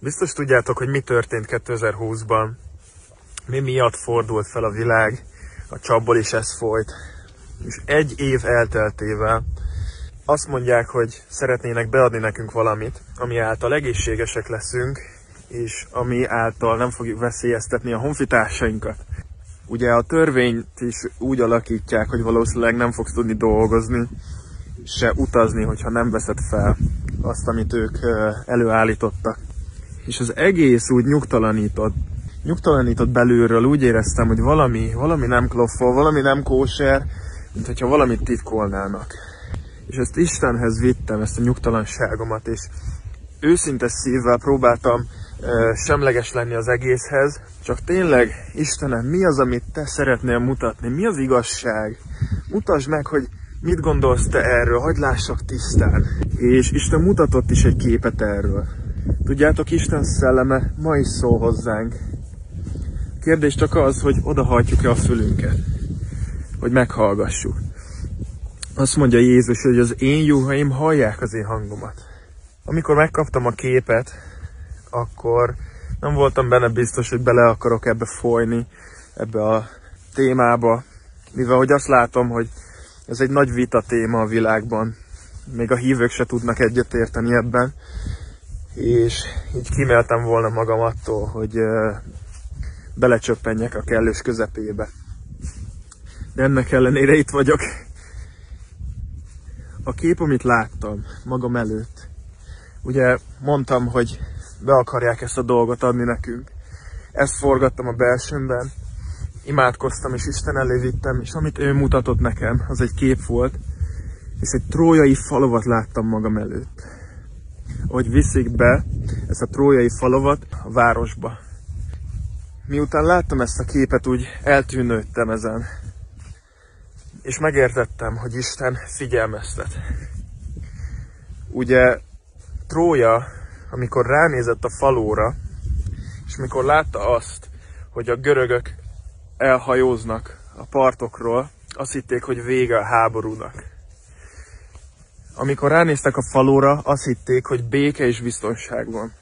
Biztos tudjátok, hogy mi történt 2020-ban, mi miatt fordult fel a világ, a csapból is ez folyt. És egy év elteltével azt mondják, hogy szeretnének beadni nekünk valamit, ami által egészségesek leszünk, és ami által nem fogjuk veszélyeztetni a honfitársainkat. Ugye a törvényt is úgy alakítják, hogy valószínűleg nem fogsz tudni dolgozni, se utazni, hogyha nem veszed fel azt, amit ők előállítottak. És az egész úgy nyugtalanított. Nyugtalanított belülről, úgy éreztem, hogy valami, valami nem kloffol, valami nem kóser, mint hogyha valamit titkolnának. És ezt Istenhez vittem, ezt a nyugtalanságomat, és őszinte szívvel próbáltam semleges lenni az egészhez, csak tényleg, Istenem, mi az, amit te szeretnél mutatni? Mi az igazság? Mutasd meg, hogy mit gondolsz te erről, hagyd lássak tisztán. És Isten mutatott is egy képet erről. Tudjátok, Isten szelleme ma is szól hozzánk. Kérdés csak az, hogy odahajtjuk-e a fülünket, hogy meghallgassuk. Azt mondja Jézus, hogy az én juhaim hallják az én hangomat. Amikor megkaptam a képet, akkor nem voltam benne biztos, hogy bele akarok ebbe folyni, ebbe a témába, mivel hogy azt látom, hogy ez egy nagy vita téma a világban. Még a hívők se tudnak egyetérteni ebben. És így kimeltem volna magam attól, hogy belecsöppenjek a kellős közepébe. De ennek ellenére itt vagyok. A kép, amit láttam magam előtt, ugye mondtam, hogy be akarják ezt a dolgot adni nekünk. Ezt forgattam a belsőmben, imádkoztam, és Isten elé vittem, és amit ő mutatott nekem, az egy kép volt, és egy trójai falovat láttam magam előtt. Ahogy viszik be ezt a trójai falovat a városba. Miután láttam ezt a képet, úgy eltűnődtem ezen. És megértettem, hogy Isten figyelmeztet. Ugye Trója amikor ránézett a falóra, és mikor látta azt, hogy a görögök elhajóznak a partokról, azt hitték, hogy vége a háborúnak. Amikor ránéztek a falóra, azt hitték, hogy béke és biztonság van.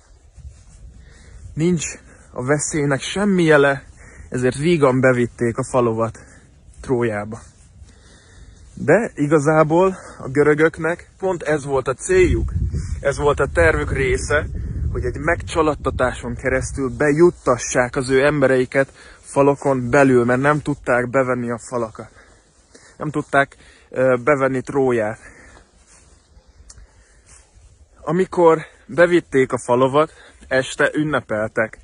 Nincs a veszélynek semmi jele, ezért vígan bevitték a falovat Trójába. De igazából a görögöknek pont ez volt a céljuk. Ez volt a tervük része, hogy egy megcsalattatáson keresztül bejuttassák az ő embereiket falokon belül, mert nem tudták bevenni a falakat. Nem tudták bevenni Tróját. Amikor bevitték a falovat, este ünnepeltek.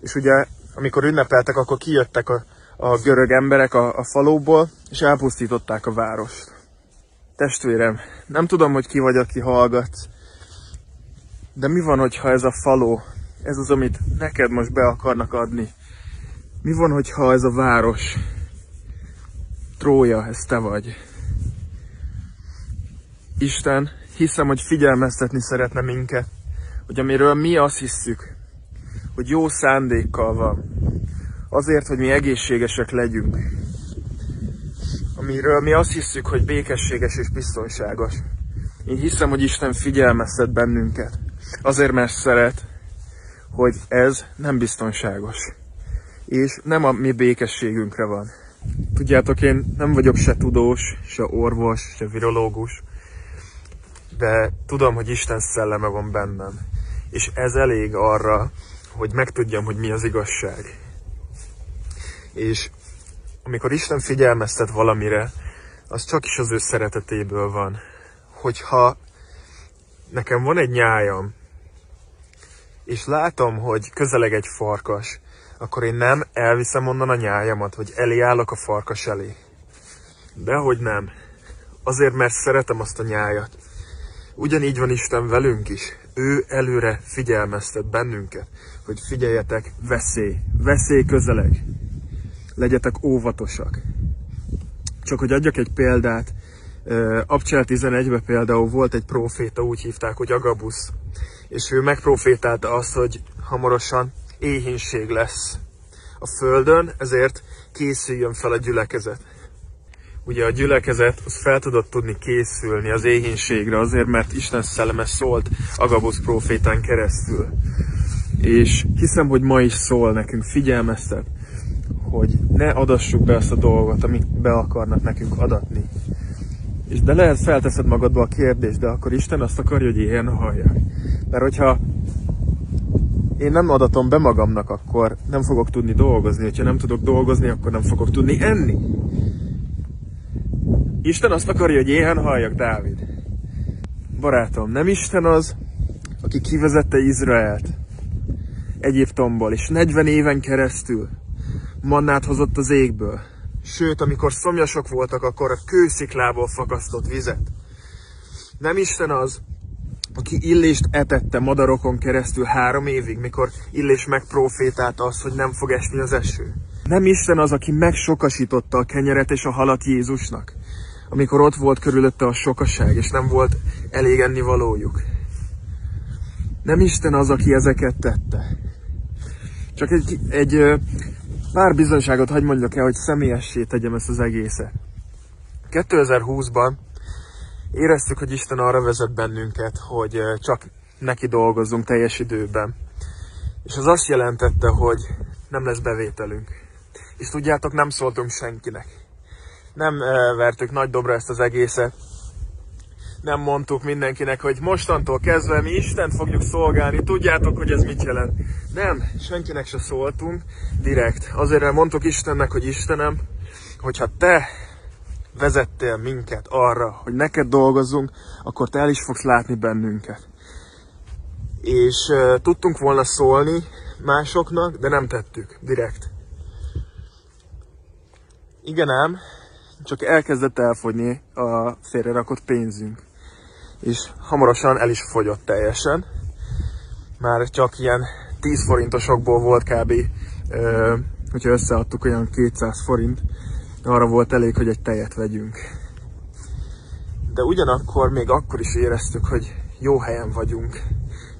És ugye, amikor ünnepeltek, akkor kijöttek a, a görög emberek a, a falóból, és elpusztították a várost. Testvérem, nem tudom, hogy ki vagy, aki hallgatsz, de mi van, hogyha ez a faló, ez az, amit neked most be akarnak adni? Mi van, hogyha ez a város, Trója, ez te vagy? Isten, hiszem, hogy figyelmeztetni szeretne minket, hogy amiről mi azt hisszük, hogy jó szándékkal van, azért, hogy mi egészségesek legyünk, amiről mi azt hiszük, hogy békességes és biztonságos. Én hiszem, hogy Isten figyelmeztet bennünket. Azért, mert szeret, hogy ez nem biztonságos. És nem a mi békességünkre van. Tudjátok, én nem vagyok se tudós, se orvos, se virológus, de tudom, hogy Isten szelleme van bennem. És ez elég arra, hogy megtudjam, hogy mi az igazság. És amikor Isten figyelmeztet valamire, az csak is az ő szeretetéből van. Hogyha nekem van egy nyájam, és látom, hogy közeleg egy farkas, akkor én nem elviszem onnan a nyájamat, hogy elé állok a farkas elé. Dehogy nem. Azért, mert szeretem azt a nyájat. Ugyanígy van Isten velünk is. Ő előre figyelmeztet bennünket, hogy figyeljetek, veszély, veszély közeleg. Legyetek óvatosak. Csak hogy adjak egy példát, Abcsel 11-ben például volt egy proféta, úgy hívták, hogy Agabusz, és ő megprofétálta azt, hogy hamarosan éhínség lesz a földön, ezért készüljön fel a gyülekezet. Ugye a gyülekezet az fel tudott tudni készülni az éhínségre azért, mert Isten szelleme szólt Agabusz profétán keresztül. és hiszem, hogy ma is szól nekünk, figyelmeztet, hogy ne adassuk be azt a dolgot, amit be akarnak nekünk adatni. És de lehet felteszed magadba a kérdést, de akkor Isten azt akarja, hogy ilyen hallják. Mert hogyha én nem adatom be magamnak, akkor nem fogok tudni dolgozni. hogyha nem tudok dolgozni, akkor nem fogok tudni enni. Isten azt akarja, hogy éhen halljak, Dávid. Barátom, nem Isten az, aki kivezette Izraelt Egyiptomból, és 40 éven keresztül mannát hozott az égből. Sőt, amikor szomjasok voltak, akkor a kősziklából fakasztott vizet. Nem Isten az, aki Illést etette madarokon keresztül három évig, mikor Illés megprofétálta azt, hogy nem fog esni az eső. Nem Isten az, aki megsokasította a kenyeret és a halat Jézusnak, amikor ott volt körülötte a sokaság, és nem volt elég ennivalójuk. Nem Isten az, aki ezeket tette. Csak egy, egy pár bizonyságot hagy mondjak el, hogy személyessé tegyem ezt az egészet. 2020-ban éreztük, hogy Isten arra vezet bennünket, hogy csak neki dolgozzunk teljes időben. És az azt jelentette, hogy nem lesz bevételünk. És tudjátok, nem szóltunk senkinek. Nem vertük nagy dobra ezt az egészet. Nem mondtuk mindenkinek, hogy mostantól kezdve mi Istent fogjuk szolgálni, tudjátok, hogy ez mit jelent. Nem, senkinek se szóltunk direkt. Azért mondtuk Istennek, hogy Istenem, hogyha te vezettél minket arra, hogy neked dolgozzunk, akkor te el is fogsz látni bennünket. És uh, tudtunk volna szólni másoknak, de nem tettük direkt. Igen ám, csak elkezdett elfogyni a félrerakott pénzünk. És hamarosan el is fogyott teljesen. Már csak ilyen 10 forintosokból volt kb. Uh, hogyha összeadtuk olyan 200 forint, arra volt elég, hogy egy tejet vegyünk. De ugyanakkor még akkor is éreztük, hogy jó helyen vagyunk,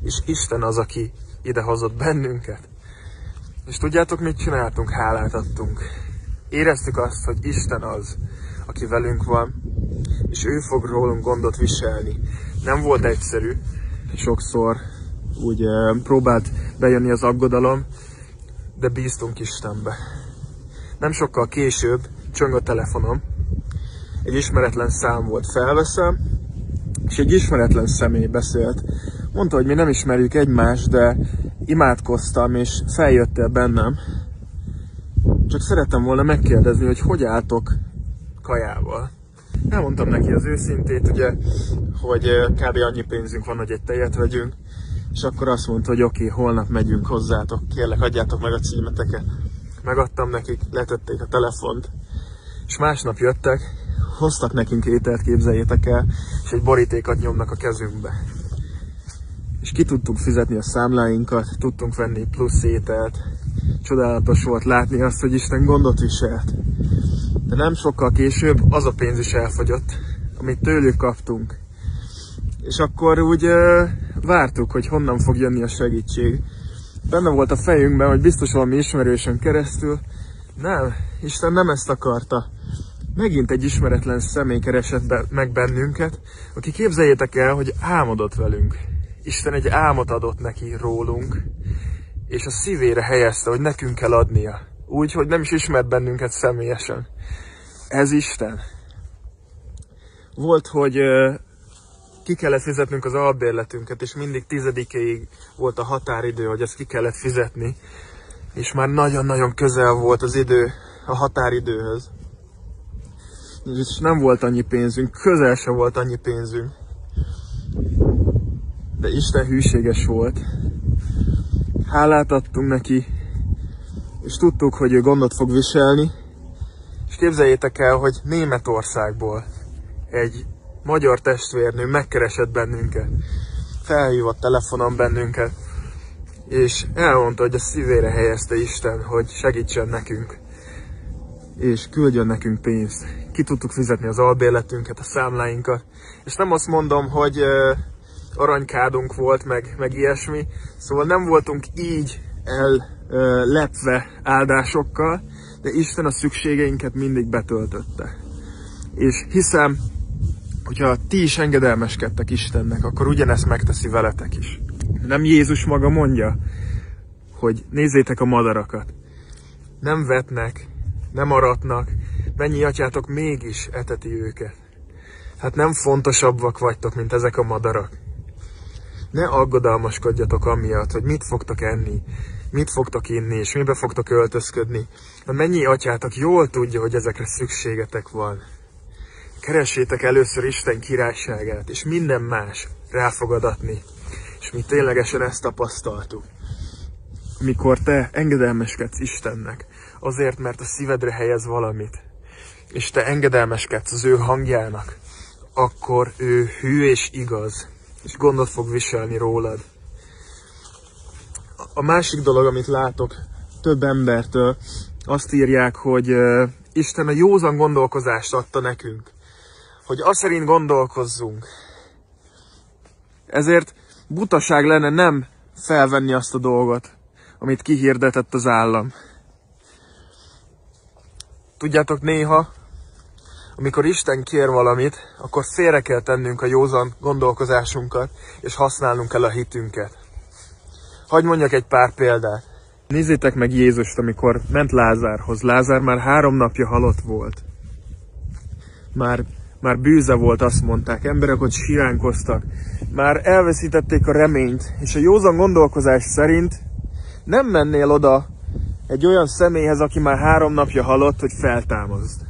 és Isten az, aki idehozott bennünket. És tudjátok, mit csináltunk? Hálát adtunk. Éreztük azt, hogy Isten az, aki velünk van, és ő fog rólunk gondot viselni. Nem volt egyszerű, sokszor úgy próbált bejönni az aggodalom, de bíztunk Istenbe. Nem sokkal később csöng a telefonom, egy ismeretlen szám volt, felveszem, és egy ismeretlen személy beszélt. Mondta, hogy mi nem ismerjük egymást, de imádkoztam, és feljöttél bennem. Csak szerettem volna megkérdezni, hogy hogy álltok kajával. Elmondtam neki az őszintét, ugye, hogy kb. annyi pénzünk van, hogy egy tejet vegyünk, és akkor azt mondta, hogy oké, okay, holnap megyünk hozzátok, kérlek, adjátok meg a címeteket. Megadtam nekik, letették a telefont, és másnap jöttek, hoztak nekünk ételt, képzeljétek el, és egy borítékat nyomnak a kezünkbe. És ki tudtunk fizetni a számláinkat, tudtunk venni plusz ételt. Csodálatos volt látni azt, hogy Isten gondot viselt. De nem sokkal később az a pénz is elfogyott, amit tőlük kaptunk. És akkor úgy uh, vártuk, hogy honnan fog jönni a segítség. Benne volt a fejünkben, hogy biztos valami ismerősen keresztül. Nem, Isten nem ezt akarta megint egy ismeretlen személy keresett be, meg bennünket, aki képzeljétek el, hogy álmodott velünk. Isten egy álmot adott neki rólunk, és a szívére helyezte, hogy nekünk kell adnia. Úgy, hogy nem is ismert bennünket személyesen. Ez Isten. Volt, hogy ki kellett fizetnünk az albérletünket, és mindig tizedikéig volt a határidő, hogy ezt ki kellett fizetni, és már nagyon-nagyon közel volt az idő a határidőhöz és nem volt annyi pénzünk, közel se volt annyi pénzünk. De Isten hűséges volt. Hálát adtunk neki, és tudtuk, hogy ő gondot fog viselni. És képzeljétek el, hogy Németországból egy magyar testvérnő megkeresett bennünket. Felhívott telefonon bennünket, és elmondta, hogy a szívére helyezte Isten, hogy segítsen nekünk és küldjön nekünk pénzt. Ki tudtuk fizetni az albérletünket, a számláinkat. És nem azt mondom, hogy aranykádunk volt, meg, meg ilyesmi. Szóval nem voltunk így ellepve áldásokkal, de Isten a szükségeinket mindig betöltötte. És hiszem, hogyha ti is engedelmeskedtek Istennek, akkor ugyanezt megteszi veletek is. Nem Jézus maga mondja, hogy nézzétek a madarakat. Nem vetnek, nem aratnak, mennyi atyátok mégis eteti őket. Hát nem fontosabbak vagytok, mint ezek a madarak. Ne aggodalmaskodjatok amiatt, hogy mit fogtok enni, mit fogtok inni, és mibe fogtok öltözködni. A mennyi atyátok jól tudja, hogy ezekre szükségetek van. Keressétek először Isten királyságát, és minden más rá fog adatni. És mi ténylegesen ezt tapasztaltuk. Mikor te engedelmeskedsz Istennek, azért, mert a szívedre helyez valamit, és te engedelmeskedsz az ő hangjának, akkor ő hű és igaz, és gondot fog viselni rólad. A másik dolog, amit látok több embertől, azt írják, hogy Isten a józan gondolkozást adta nekünk, hogy azt szerint gondolkozzunk. Ezért butaság lenne nem felvenni azt a dolgot, amit kihirdetett az állam. Tudjátok, néha, amikor Isten kér valamit, akkor félre kell tennünk a józan gondolkozásunkat, és használnunk el a hitünket. Hagy mondjak egy pár példát. Nézzétek meg Jézust, amikor ment Lázárhoz. Lázár már három napja halott volt. Már, már bűze volt, azt mondták. Emberek ott siránkoztak. Már elveszítették a reményt, és a józan gondolkozás szerint nem mennél oda egy olyan személyhez, aki már három napja halott, hogy feltámazd.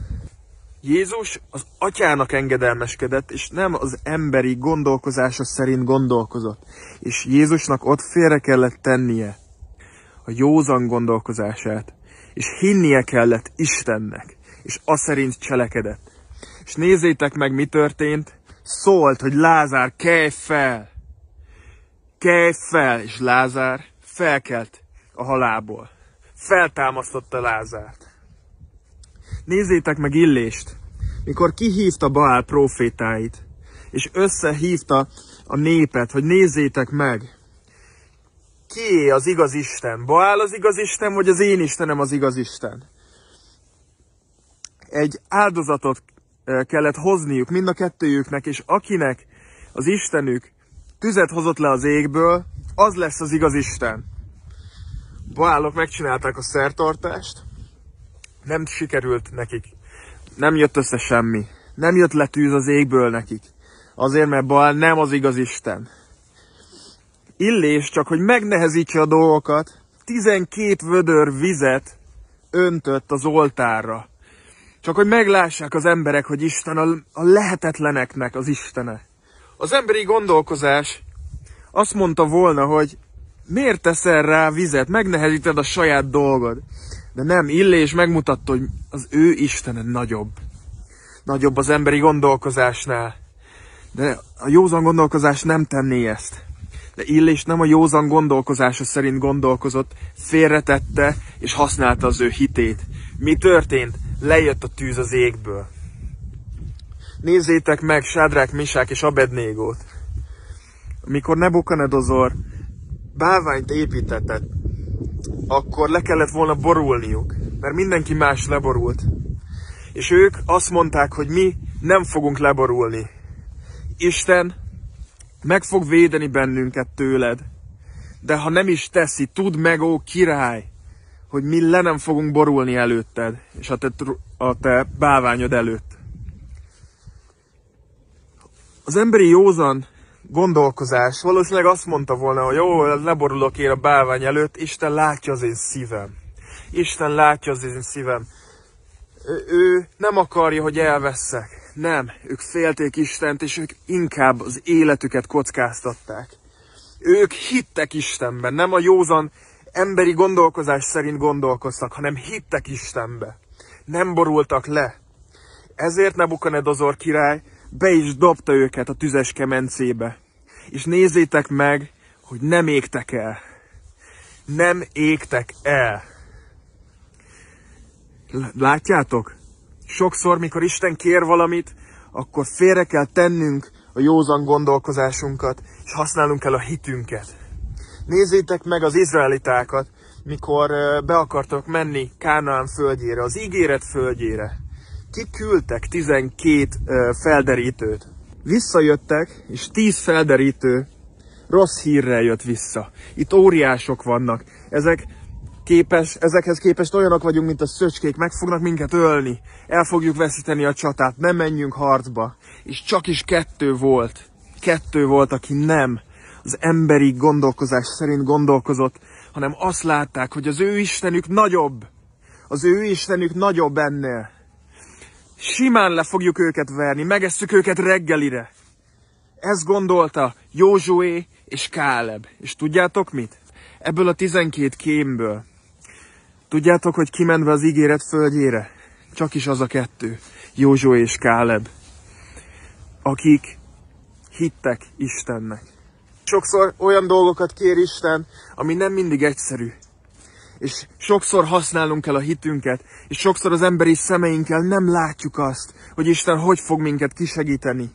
Jézus az atyának engedelmeskedett, és nem az emberi gondolkozása szerint gondolkozott. És Jézusnak ott félre kellett tennie a józan gondolkozását, és hinnie kellett Istennek, és az szerint cselekedett. És nézzétek meg, mi történt. Szólt, hogy Lázár, kelj fel! Kelj fel! És Lázár felkelt a halából. Feltámasztotta Lázárt. Nézzétek meg Illést, mikor kihívta Baál profétáit, és összehívta a népet, hogy nézzétek meg, ki az igaz Isten? Baál az igaz Isten, vagy az én Istenem az igaz Isten? Egy áldozatot kellett hozniuk mind a kettőjüknek, és akinek az Istenük tüzet hozott le az égből, az lesz az igaz Isten. Baálok megcsinálták a szertartást, nem sikerült nekik. Nem jött össze semmi. Nem jött le tűz az égből nekik. Azért, mert Baal nem az igaz Isten. Illés csak, hogy megnehezítse a dolgokat, 12 vödör vizet öntött az oltárra. Csak hogy meglássák az emberek, hogy Isten a, a lehetetleneknek az Istene. Az emberi gondolkozás azt mondta volna, hogy miért teszel rá vizet, megnehezíted a saját dolgod. De nem, Illés megmutatta, hogy az ő Istene nagyobb. Nagyobb az emberi gondolkozásnál. De a józan gondolkozás nem tenné ezt. De Illés nem a józan gondolkozása szerint gondolkozott, félretette és használta az ő hitét. Mi történt? Lejött a tűz az égből. Nézzétek meg Sádrák, Misák és Abednégót. Mikor Nebukadnezar bálványt építetett, akkor le kellett volna borulniuk, mert mindenki más leborult. És ők azt mondták, hogy mi nem fogunk leborulni. Isten meg fog védeni bennünket tőled. De ha nem is teszi, tudd meg, ó király, hogy mi le nem fogunk borulni előtted, és a te, a te báványod előtt. Az emberi józan gondolkozás. Valószínűleg azt mondta volna, hogy jó, leborulok én a bálvány előtt, Isten látja az én szívem. Isten látja az én szívem. Ő, ő nem akarja, hogy elveszek. Nem, ők félték Istent, és ők inkább az életüket kockáztatták. Ők hittek Istenben, nem a józan emberi gondolkozás szerint gondolkoztak, hanem hittek Istenbe. Nem borultak le. Ezért Nebukadnezar király be is dobta őket a tüzes kemencébe. És nézzétek meg, hogy nem égtek el. Nem égtek el. Látjátok? Sokszor, mikor Isten kér valamit, akkor félre kell tennünk a józan gondolkozásunkat, és használunk el a hitünket. Nézzétek meg az izraelitákat, mikor be akartak menni Kánaán földjére, az ígéret földjére kiküldtek 12 felderítőt. Visszajöttek, és 10 felderítő rossz hírrel jött vissza. Itt óriások vannak. Ezek képes, ezekhez képest olyanok vagyunk, mint a szöcskék, meg fognak minket ölni. El fogjuk veszíteni a csatát, nem menjünk harcba. És csak is kettő volt. Kettő volt, aki nem az emberi gondolkozás szerint gondolkozott, hanem azt látták, hogy az ő Istenük nagyobb. Az ő Istenük nagyobb ennél. Simán le fogjuk őket verni, megesszük őket reggelire. Ezt gondolta Józsué és Káleb. És tudjátok mit? Ebből a 12 kémből. Tudjátok, hogy kimenve az ígéret földjére? Csak is az a kettő. Józsué és Káleb. Akik hittek Istennek. Sokszor olyan dolgokat kér Isten, ami nem mindig egyszerű. És sokszor használunk el a hitünket, és sokszor az emberi szemeinkkel nem látjuk azt, hogy Isten hogy fog minket kisegíteni.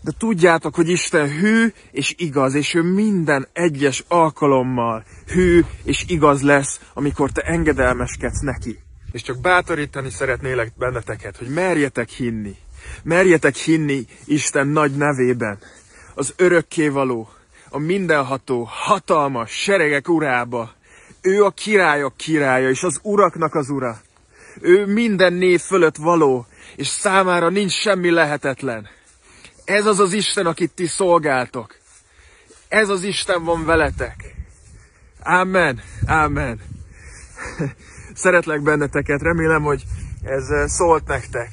De tudjátok, hogy Isten hű és igaz, és ő minden egyes alkalommal hű és igaz lesz, amikor te engedelmeskedsz neki. És csak bátorítani szeretnélek benneteket, hogy merjetek hinni. Merjetek hinni Isten nagy nevében. Az örökkévaló, a mindenható, hatalmas seregek urába. Ő a királyok királya, és az uraknak az ura. Ő minden név fölött való, és számára nincs semmi lehetetlen. Ez az az Isten, akit ti szolgáltok. Ez az Isten van veletek. Amen, amen. Szeretlek benneteket, remélem, hogy ez szólt nektek.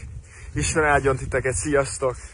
Isten áldjon titeket, sziasztok!